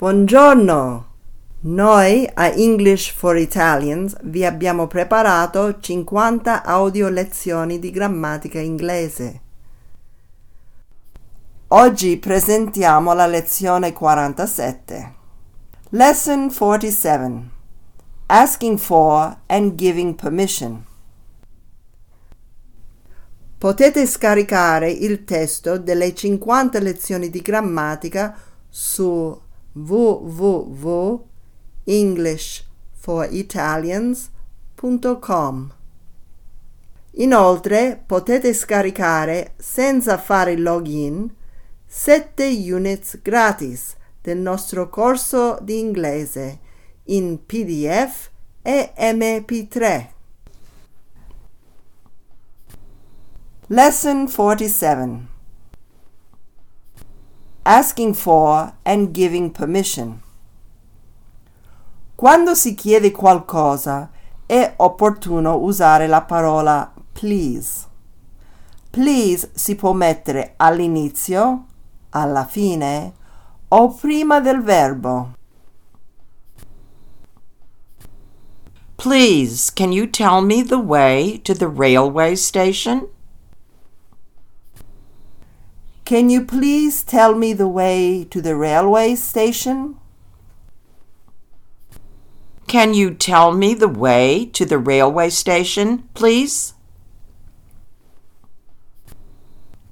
Buongiorno! Noi a English for Italians vi abbiamo preparato 50 audio lezioni di grammatica inglese. Oggi presentiamo la lezione 47. Lesson 47. Asking for and giving permission. Potete scaricare il testo delle 50 lezioni di grammatica su www.englishforitalians.com. Inoltre potete scaricare senza fare login 7 units gratis del nostro corso di inglese in PDF e MP3. Lesson 47 Asking for and giving permission. Quando si chiede qualcosa è opportuno usare la parola please. Please si può mettere all'inizio, alla fine o prima del verbo. Please, can you tell me the way to the railway station? Can you please tell me the way to the railway station? Can you tell me the way to the railway station, please?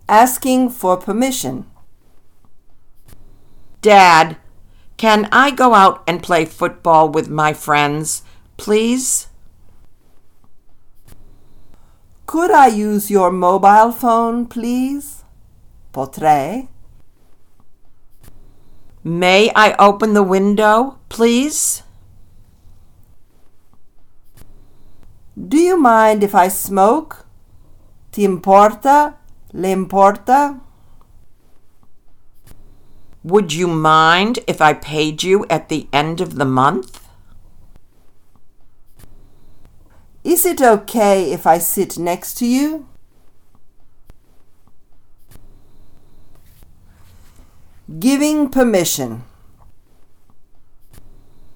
Asking for permission. Dad, can I go out and play football with my friends, please? Could I use your mobile phone, please? Potrei? May I open the window, please? Do you mind if I smoke? Ti importa? Le importa? Would you mind if I paid you at the end of the month? Is it okay if I sit next to you? Giving permission.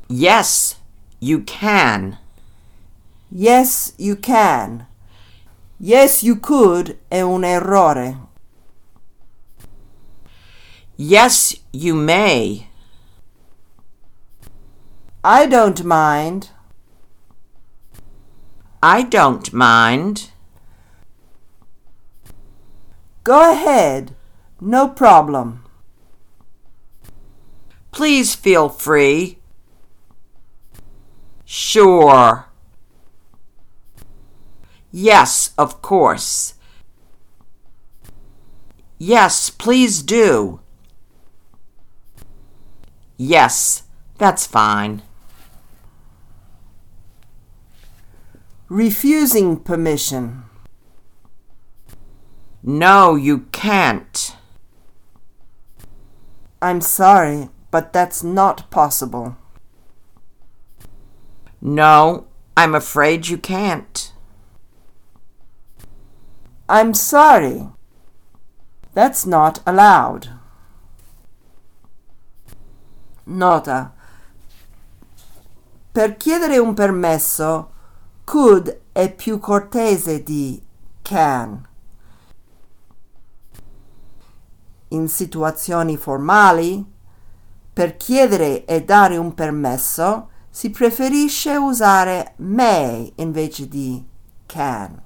Yes, you can. Yes, you can. Yes, you could è un errore. Yes, you may. I don't mind. I don't mind. Go ahead. No problem. Please feel free. Sure. Yes, of course. Yes, please do. Yes, that's fine. Refusing permission. No, you can't. I'm sorry, but that's not possible. No, I'm afraid you can't. I'm sorry. That's not allowed. Nota. Per chiedere un permesso, could è più cortese di can. In situazioni formali, per chiedere e dare un permesso si preferisce usare may invece di can.